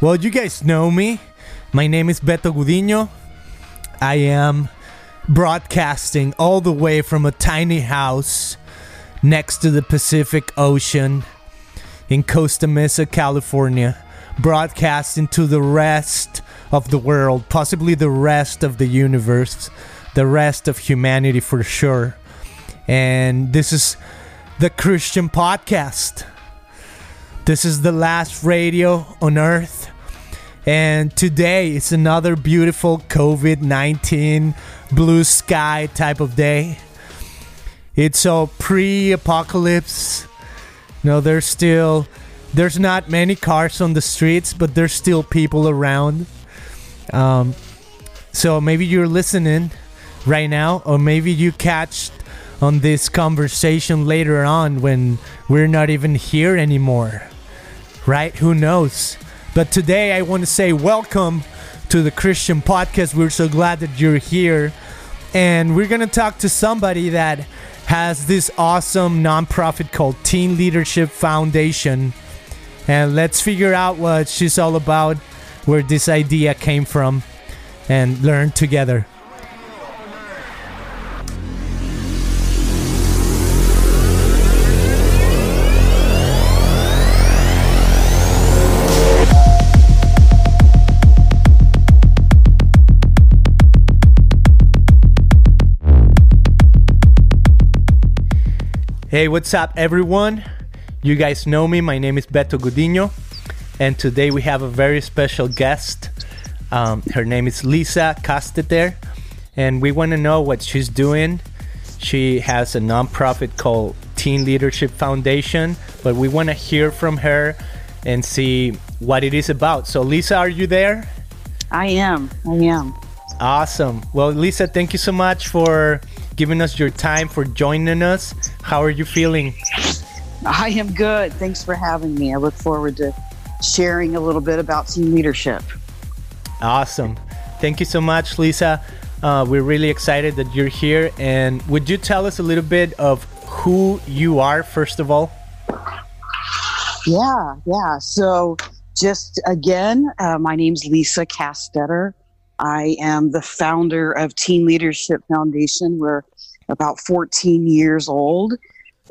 Well, you guys know me. My name is Beto Gudino. I am broadcasting all the way from a tiny house next to the Pacific Ocean in Costa Mesa, California, broadcasting to the rest of the world, possibly the rest of the universe, the rest of humanity for sure. And this is the Christian Podcast. This is the last radio on earth. And today is another beautiful COVID 19 blue sky type of day. It's a pre apocalypse. No, there's still, there's not many cars on the streets, but there's still people around. Um, so maybe you're listening right now, or maybe you catch on this conversation later on when we're not even here anymore right? Who knows? But today I want to say welcome to the Christian podcast. We're so glad that you're here. And we're going to talk to somebody that has this awesome nonprofit called Teen Leadership Foundation. And let's figure out what she's all about, where this idea came from, and learn together. Hey, what's up, everyone? You guys know me. My name is Beto Gudino, and today we have a very special guest. Um, her name is Lisa Castetter, and we want to know what she's doing. She has a nonprofit called Teen Leadership Foundation, but we want to hear from her and see what it is about. So, Lisa, are you there? I am. I am. Awesome. Well, Lisa, thank you so much for giving us your time, for joining us. How are you feeling? I am good. Thanks for having me. I look forward to sharing a little bit about Teen Leadership. Awesome. Thank you so much, Lisa. Uh, we're really excited that you're here. And would you tell us a little bit of who you are, first of all? Yeah, yeah. So, just again, uh, my name's Lisa Castetter. I am the founder of Teen Leadership Foundation. We're about 14 years old,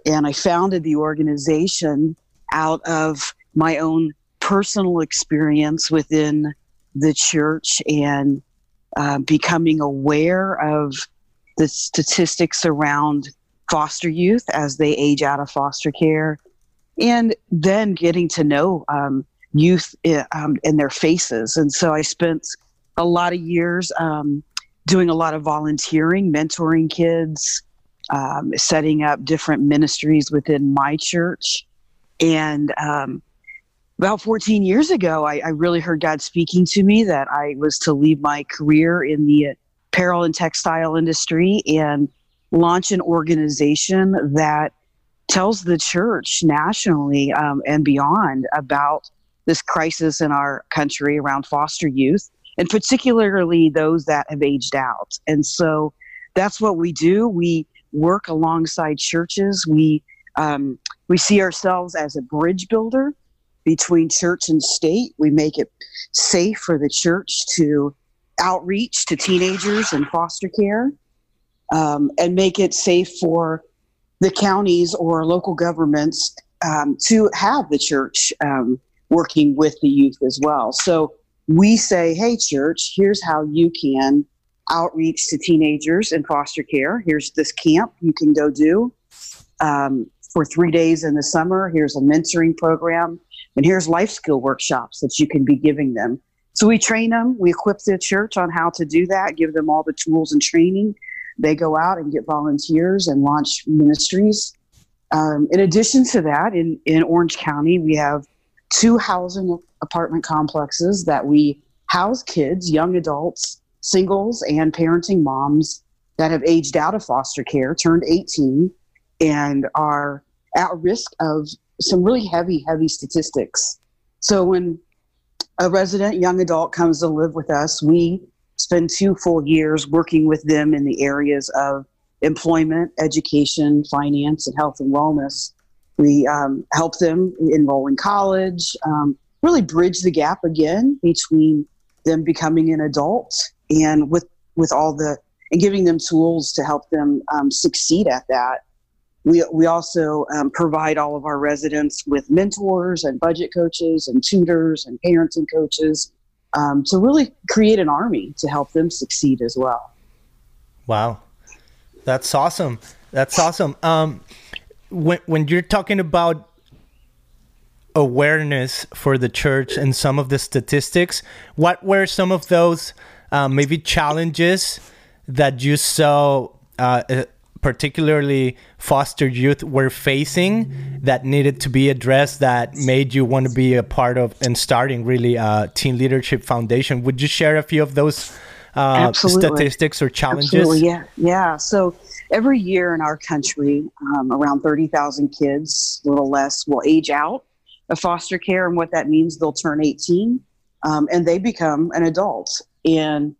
and I founded the organization out of my own personal experience within the church and uh, becoming aware of the statistics around foster youth as they age out of foster care, and then getting to know um, youth in, um, in their faces. And so I spent a lot of years um, doing a lot of volunteering, mentoring kids, um, setting up different ministries within my church. And um, about 14 years ago, I, I, really heard God speaking to me that I was to leave my career in the apparel and textile industry and launch an organization that tells the church nationally um, and beyond about this crisis in our country around foster youth and particularly those that have aged out. And so that's what we do. We work alongside churches. We um, we see ourselves as a bridge builder between church and state. We make it safe for the church to outreach to teenagers in foster care, um, and make it safe for the counties or local governments um, to have the church um, working with the youth as well. So we say, hey, church, here's how you can outreach to teenagers in foster care. Here's this camp you can go do um, for three days in the summer. Here's a mentoring program. And here's life skill workshops that you can be giving them. So we train them, we equip the church on how to do that, give them all the tools and training. They go out and get volunteers and launch ministries. Um, in addition to that, in, in Orange County, we have two housing apartment complexes that we house kids, young adults, singles, and parenting moms that have aged out of foster care, turned 18, and are at risk of some really heavy, heavy statistics. So when a resident young adult comes to live with us, we spend two full years working with them in the areas of employment, education, finance, and health and wellness. We um, help them enroll in college, um, really bridge the gap again between them becoming an adult and with with all the and giving them tools to help them um, succeed at that. We, we also um, provide all of our residents with mentors and budget coaches and tutors and parents and coaches um, to really create an army to help them succeed as well. Wow, that's awesome. That's awesome. Um, when when you're talking about awareness for the church and some of the statistics, what were some of those uh, maybe challenges that you saw, uh, uh, particularly foster youth, were facing that needed to be addressed that made you want to be a part of and starting really a Teen Leadership Foundation? Would you share a few of those uh, statistics or challenges? Absolutely, yeah, yeah. So every year in our country, um, around 30,000 kids, a little less, will age out of foster care. And what that means, they'll turn 18 um, and they become an adult. And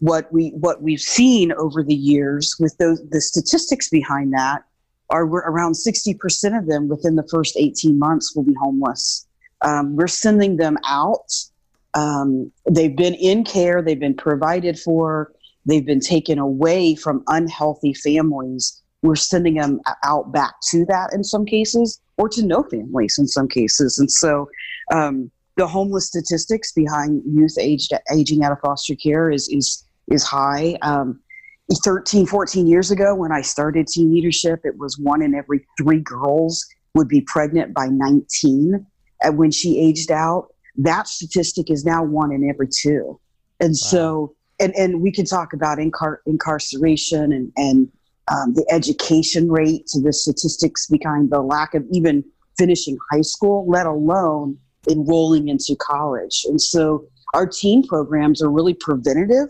what we what we've seen over the years with those the statistics behind that are around 60% of them within the first 18 months will be homeless. Um, we're sending them out. Um, they've been in care, they've been provided for, they've been taken away from unhealthy families. We're sending them out back to that in some cases, or to no families in some cases. And so, um, the homeless statistics behind youth aged aging out of foster care is is is high. Um, 13, 14 years ago, when I started teen leadership, it was one in every three girls would be pregnant by 19 and when she aged out. That statistic is now one in every two. And wow. so and, and we can talk about incar- incarceration and, and um, the education rate to the statistics behind the lack of even finishing high school, let alone enrolling into college. And so our teen programs are really preventative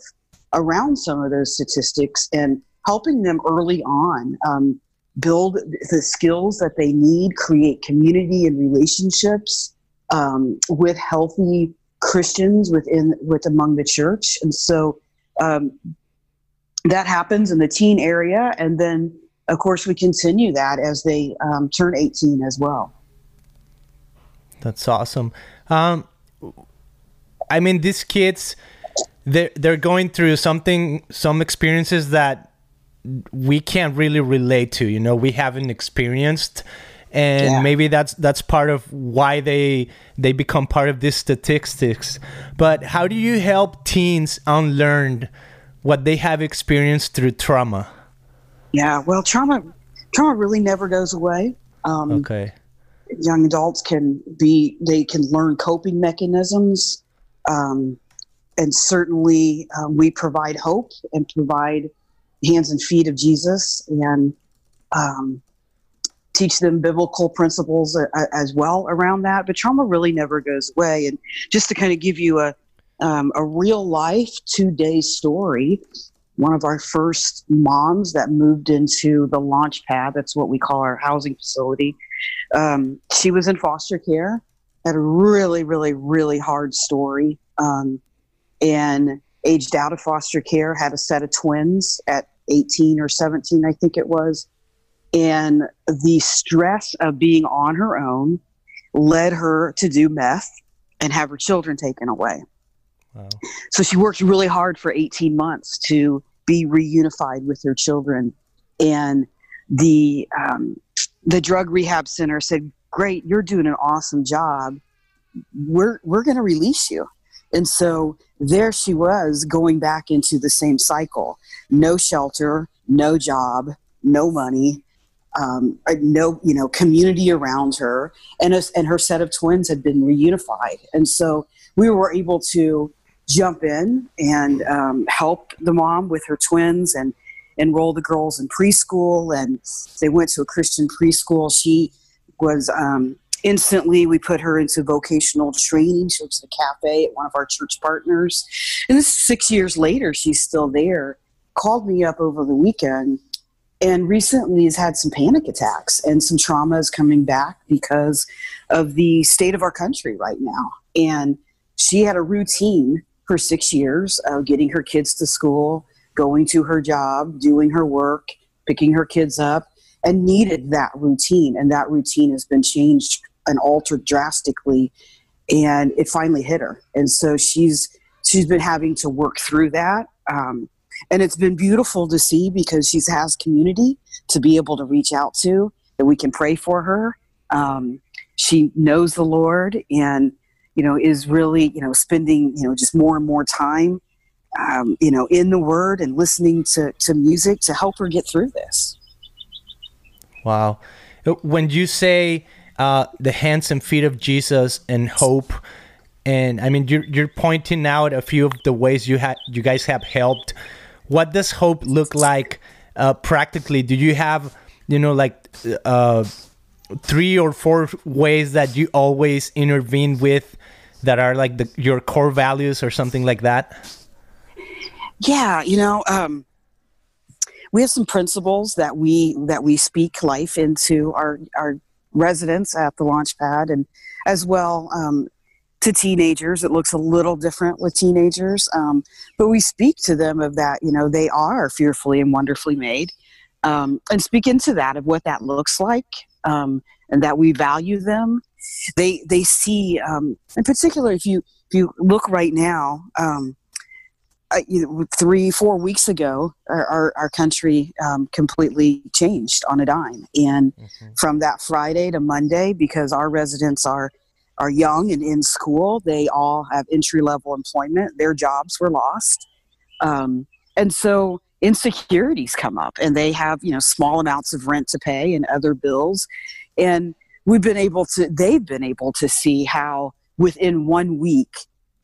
around some of those statistics and helping them early on um, build the skills that they need, create community and relationships um, with healthy Christians within with among the church, and so um, that happens in the teen area, and then of course we continue that as they um, turn 18 as well. That's awesome. Um, I mean, these kids, they're they're going through something, some experiences that we can't really relate to. You know, we haven't experienced and yeah. maybe that's that's part of why they they become part of these statistics but how do you help teens unlearn what they have experienced through trauma yeah well trauma trauma really never goes away um, okay young adults can be they can learn coping mechanisms um, and certainly um, we provide hope and provide hands and feet of jesus and um, teach them biblical principles as well around that. But trauma really never goes away. And just to kind of give you a um, a real life two day story, one of our first moms that moved into the launch pad, that's what we call our housing facility. Um, she was in foster care, had a really, really, really hard story, um, and aged out of foster care, had a set of twins at 18 or 17, I think it was and the stress of being on her own led her to do meth and have her children taken away. So she worked really hard for 18 months to be reunified with her children. And the um, the drug rehab center said, "Great, you're doing an awesome job. We're we're going to release you." And so there she was going back into the same cycle: no shelter, no job, no money, um, no you know community around her and and her set of twins had been reunified and so we were able to jump in and um, help the mom with her twins and enroll the girls in preschool. And they went to a christian preschool. She was um, instantly we put her into vocational training. She was at a cafe at one of our church partners. And this is six years later she's still there. Called me up over the weekend and recently has had some panic attacks and some trauma is coming back because of the state of our country right now. And she had a routine for six years of getting her kids to school, going to her job, doing her work, picking her kids up, and needed that routine. And that routine has been changed and altered drastically. And it finally hit her. And so she's she's been having to work through that. Um, and it's been beautiful to see because she has community to be able to reach out to that we can pray for her. Um, she knows the Lord and you know is really you know spending you know just more and more time um, you know in the Word and listening to to music to help her get through this. Wow, when you say uh, the hands and feet of Jesus and hope. And I mean, you're, you're pointing out a few of the ways you had you guys have helped. What does hope look like uh, practically? Do you have you know like uh, three or four ways that you always intervene with that are like the, your core values or something like that? Yeah, you know, um, we have some principles that we that we speak life into our our residents at the launch pad and as well um, to teenagers it looks a little different with teenagers um, but we speak to them of that you know they are fearfully and wonderfully made um, and speak into that of what that looks like um, and that we value them they they see um, in particular if you if you look right now um, uh, you know, three, four weeks ago, our, our, our country um, completely changed on a dime. And mm-hmm. from that Friday to Monday, because our residents are are young and in school, they all have entry level employment. Their jobs were lost, um, and so insecurities come up, and they have you know small amounts of rent to pay and other bills, and we've been able to. They've been able to see how within one week,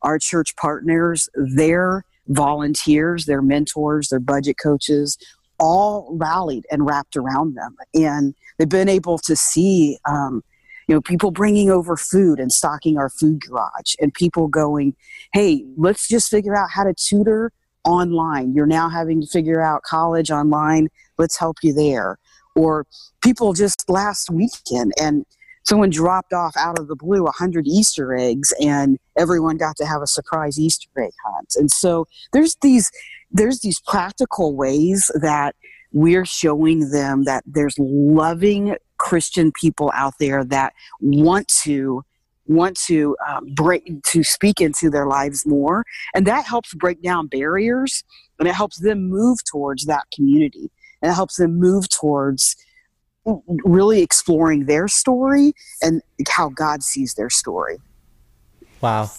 our church partners, their volunteers, their mentors, their budget coaches, all rallied and wrapped around them. And they've been able to see, um, you know, people bringing over food and stocking our food garage, and people going, hey, let's just figure out how to tutor online. You're now having to figure out college online. Let's help you there. Or people just last weekend, and someone dropped off out of the blue 100 Easter eggs and everyone got to have a surprise Easter egg hunt. And so there's these there's these practical ways that we're showing them that there's loving Christian people out there that want to want to um, break to speak into their lives more and that helps break down barriers and it helps them move towards that community and it helps them move towards really exploring their story and how God sees their story. Wow,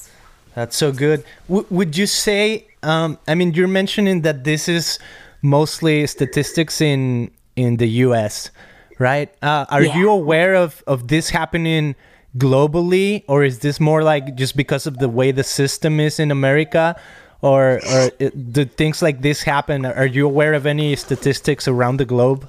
that's so good. W- would you say? Um, I mean, you're mentioning that this is mostly statistics in in the U.S., right? Uh, are yeah. you aware of of this happening? globally or is this more like just because of the way the system is in america or, or it, do things like this happen are you aware of any statistics around the globe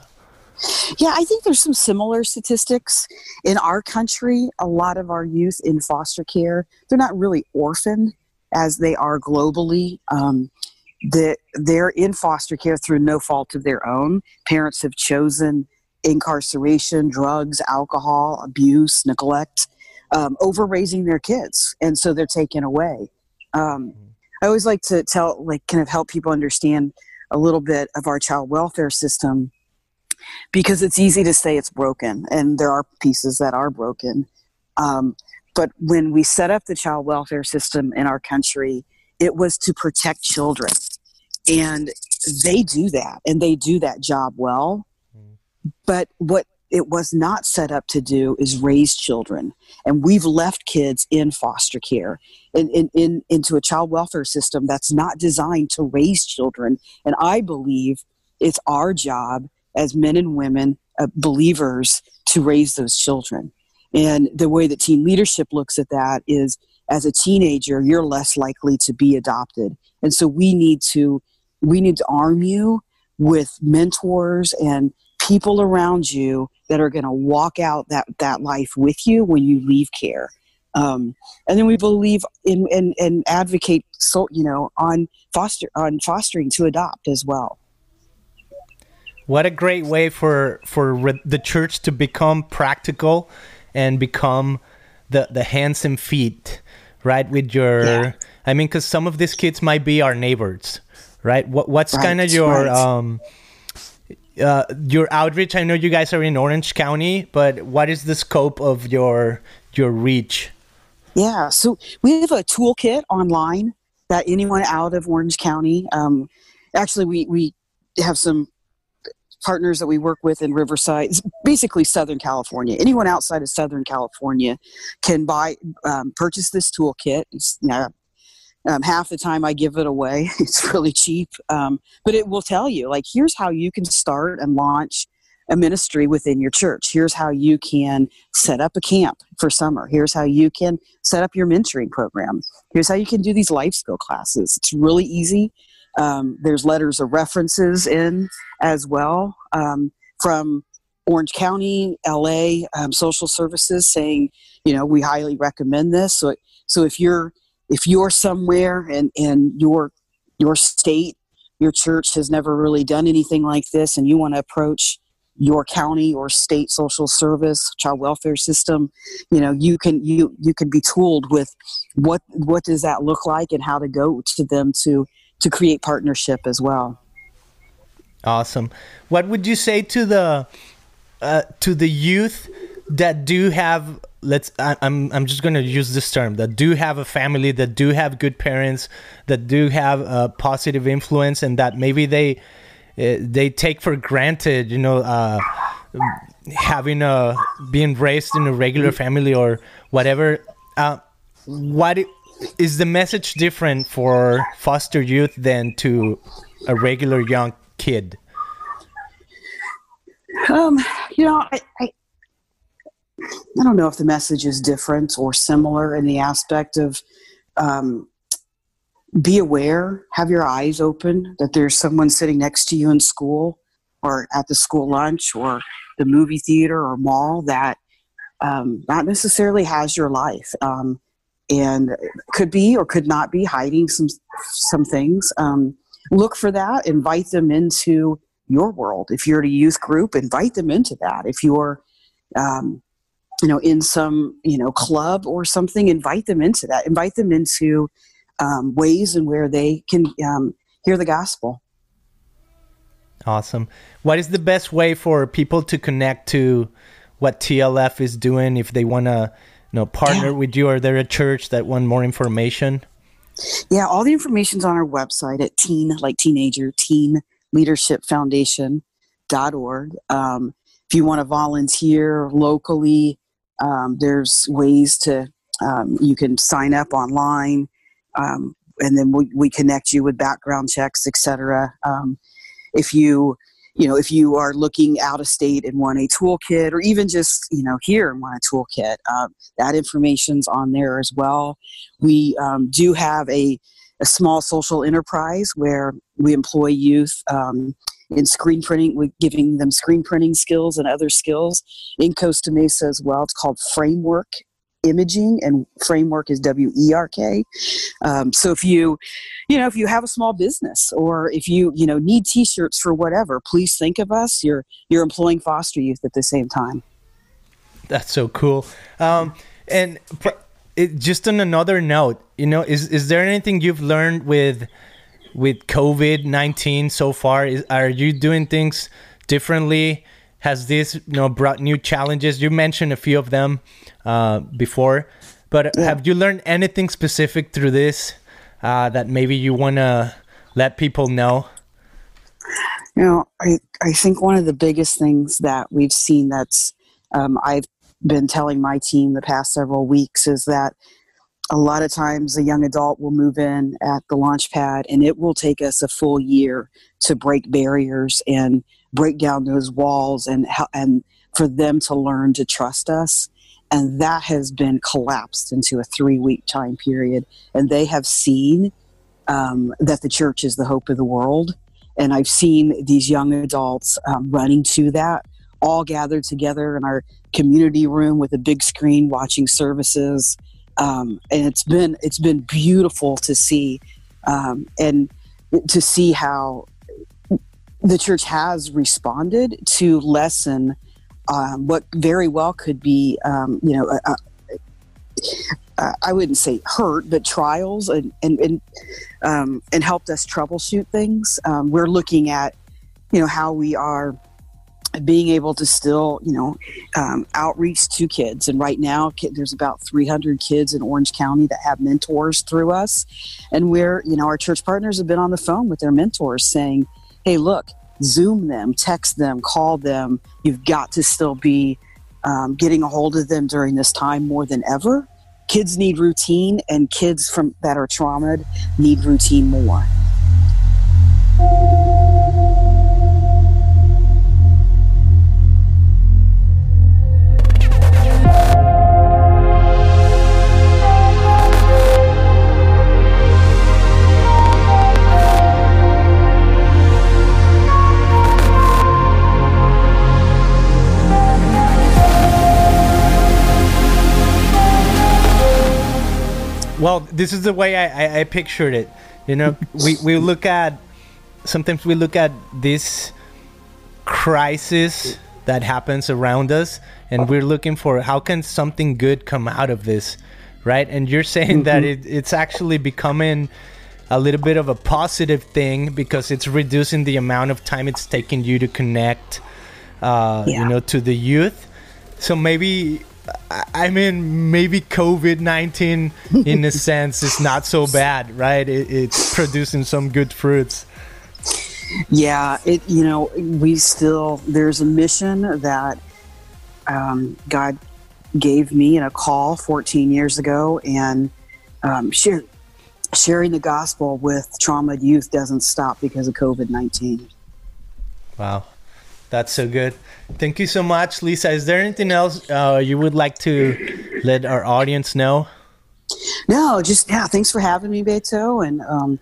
yeah, I think there's some similar statistics in our country. A lot of our youth in foster care, they're not really orphaned as they are globally. Um, the, they're in foster care through no fault of their own. Parents have chosen incarceration, drugs, alcohol, abuse, neglect um, over raising their kids, and so they're taken away. Um, I always like to tell, like, kind of help people understand a little bit of our child welfare system because it's easy to say it's broken, and there are pieces that are broken. Um, but when we set up the child welfare system in our country, it was to protect children. And they do that, and they do that job well. But what it was not set up to do is raise children. And we've left kids in foster care in, in, in, into a child welfare system that's not designed to raise children. And I believe it's our job as men and women, uh, believers, to raise those children. And the way that teen leadership looks at that is as a teenager, you're less likely to be adopted. And so we need to we need to arm you with mentors and people around you that are going to walk out that, that life with you when you leave care. Um, and then we believe in and, and advocate so you know on foster on fostering to adopt as well. What a great way for for re- the church to become practical and become the the hands and feet, right? With your, yeah. I mean, because some of these kids might be our neighbors, right? What what's right, kind of your right. um, uh, your outreach? I know you guys are in Orange County, but what is the scope of your your reach? Yeah, so we have a toolkit online that anyone out of Orange County, um, actually, we we have some partners that we work with in Riverside, basically Southern California. Anyone outside of Southern California can buy, um, purchase this toolkit. It's, you know, um, half the time I give it away. It's really cheap, um, but it will tell you like here's how you can start and launch a ministry within your church. Here's how you can set up a camp for summer. Here's how you can set up your mentoring program. Here's how you can do these life skill classes. It's really easy. Um, there's letters of references in as well um, from Orange County, LA, um, social services saying, you know, we highly recommend this. So, so if you're if you're somewhere and in your your state, your church has never really done anything like this, and you want to approach your county or state social service child welfare system you know you can you you can be tooled with what what does that look like and how to go to them to to create partnership as well. Awesome. What would you say to the uh, to the youth that do have let's I, I'm I'm just going to use this term that do have a family that do have good parents that do have a positive influence and that maybe they uh, they take for granted, you know, uh, having a being raised in a regular family or whatever. Uh, what is the message different for foster youth than to a regular young kid? Um, you know, I, I, I don't know if the message is different or similar in the aspect of um, be aware, have your eyes open that there's someone sitting next to you in school or at the school lunch or the movie theater or mall that um, not necessarily has your life um, and could be or could not be hiding some some things. Um, look for that. Invite them into your world. If you're at a youth group, invite them into that. If you're um, you know in some you know club or something, invite them into that. Invite them into um, ways and where they can um, hear the gospel. Awesome. What is the best way for people to connect to what TLF is doing if they want to, you know, partner yeah. with you? Are there a church that want more information? Yeah, all the information's on our website at teen, like teenager, teen leadership foundation foundation.org. Um, if you want to volunteer locally, um, there's ways to, um, you can sign up online um, and then we, we connect you with background checks, etc. Um, if you you know if you are looking out of state and want a toolkit or even just you know here and want a toolkit uh, that information's on there as well we um, do have a, a small social enterprise where we employ youth um, in screen printing we're giving them screen printing skills and other skills. In costa mesa as well it's called framewerk imaging and framewerk is w-e-r-k um, so if you you know if you have a small business or if you you know need t-shirts for whatever please think of us. You're you're employing foster youth at the same time. That's so cool. Um, and it, just on another note you know is is there anything you've learned with with covid-19 so far? Is, are you doing things differently? Has this you know brought new challenges? You mentioned a few of them uh, before but yeah. have you learned anything specific through this uh, that maybe you want to let people know? You know I, I think one of the biggest things that we've seen that's um, i've been telling my team the past several weeks is that a lot of times a young adult will move in at the launch pad and it will take us a full year to break barriers and break down those walls and and for them to learn to trust us. And that has been collapsed into a three week time period. And they have seen um, that the church is the hope of the world. And i've seen these young adults um, running to that all gathered together in our community room with a big screen watching services um, and it's been it's been beautiful to see um, and to see how the church has responded to lessen um, what very well could be, um, you know, I wouldn't say hurt, but trials and and and, um, and helped us troubleshoot things. Um, we're looking at, you know, how we are being able to still, you know, um, outreach to kids. And right now, there's about 300 kids in Orange County that have mentors through us. And we're, you know, our church partners have been on the phone with their mentors saying, hey, look, Zoom them, text them, call them. You've got to still be um, getting a hold of them during this time more than ever. Kids need routine, and kids from that are traumatized need routine more. Well, this is the way I, I, I pictured it. You know, we, we look at sometimes we look at this crisis that happens around us and we're looking for how can something good come out of this right and you're saying mm-hmm. that it, it's actually becoming a little bit of a positive thing because it's reducing the amount of time it's taking you to connect uh, yeah. you know to the youth so maybe I mean, maybe COVID 19 in a sense is not so bad, right? It, it's producing some good fruits. Yeah, it, you know, we still, there's a mission that um, God gave me in a call 14 years ago, and um, share, sharing the gospel with trauma youth doesn't stop because of COVID 19. Wow. That's so good. Thank you so much, Lisa. Is there anything else uh, you would like to let our audience know? No, just yeah. Thanks for having me, Beto, and um,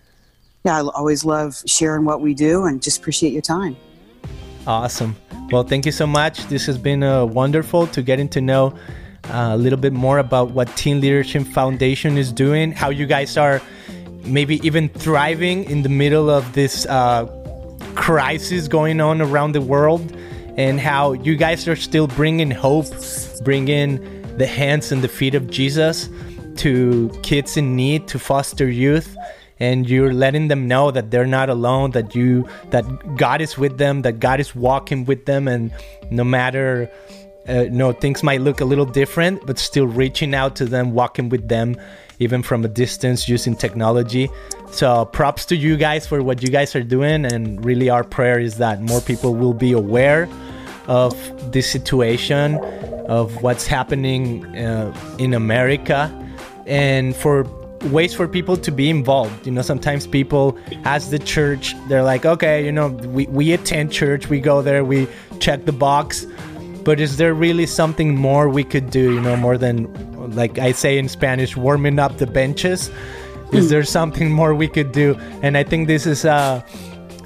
yeah, I always love sharing what we do, and just appreciate your time. Awesome. Well, thank you so much. This has been uh, wonderful to getting to know uh, a little bit more about what Teen Leadership Foundation is doing, how you guys are maybe even thriving in the middle of this uh, crisis going on around the world and how you guys are still bringing hope, bringing the hands and the feet of Jesus to kids in need, to foster youth. And you're letting them know that they're not alone, that you, that God is with them, that God is walking with them, and no matter uh, no things might look a little different but still reaching out to them walking with them even from a distance using technology so props to you guys for what you guys are doing and really our prayer is that more people will be aware of this situation of what's happening uh, in america and for ways for people to be involved. You know sometimes people as the church they're like okay you know we, we attend church we go there we check the box but is there really something more we could do you know more than like i say in spanish warming up the benches is there something more we could do and i think this is a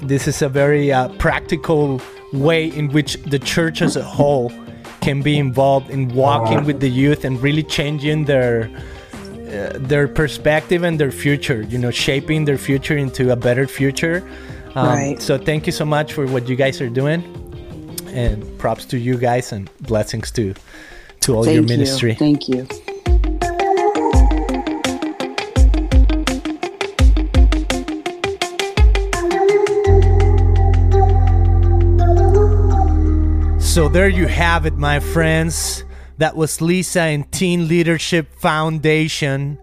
this is a very uh, practical way in which the church as a whole can be involved in walking with the youth and really changing their uh, their perspective and their future you know shaping their future into a better future um, right. so thank you so much for what you guys are doing and props to you guys and blessings to to all Thank your ministry. You. Thank you. So there you have it, my friends. That was Lisa and Teen Leadership Foundation,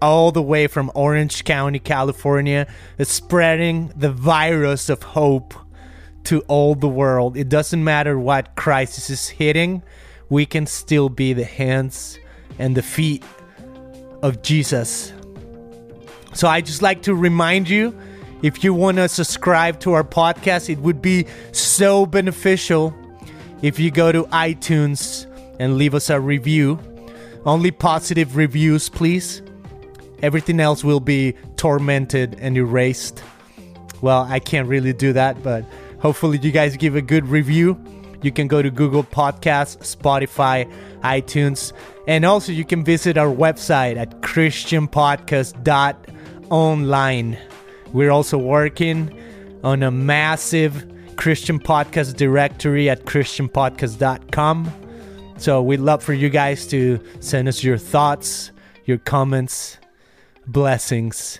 all the way from Orange County, California, spreading the virus of hope to all the world. It doesn't matter what crisis is hitting, we can still be the hands and the feet of Jesus. So I just like to remind you if you want to subscribe to our podcast, it would be so beneficial if you go to iTunes and leave us a review. Only positive reviews, please. Everything else will be tormented and erased. Well, I can't really do that, but Hopefully, you guys give a good review. You can go to Google Podcasts, Spotify, iTunes, and also you can visit our website at christianpodcast.online. We're also working on a massive Christian podcast directory at christianpodcast.com. So we'd love for you guys to send us your thoughts, your comments, blessings,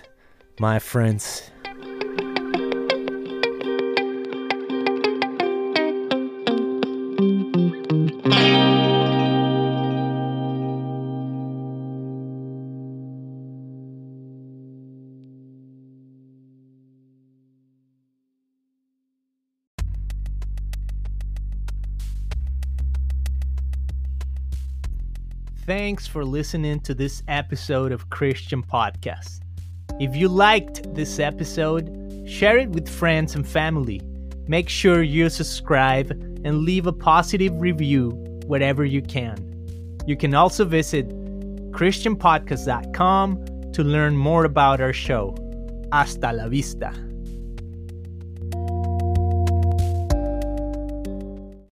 my friends. Thanks for listening to this episode of Christian Podcast. If you liked this episode, share it with friends and family. Make sure you subscribe and leave a positive review wherever you can. You can also visit ChristianPodcast.com to learn more about our show. Hasta la vista.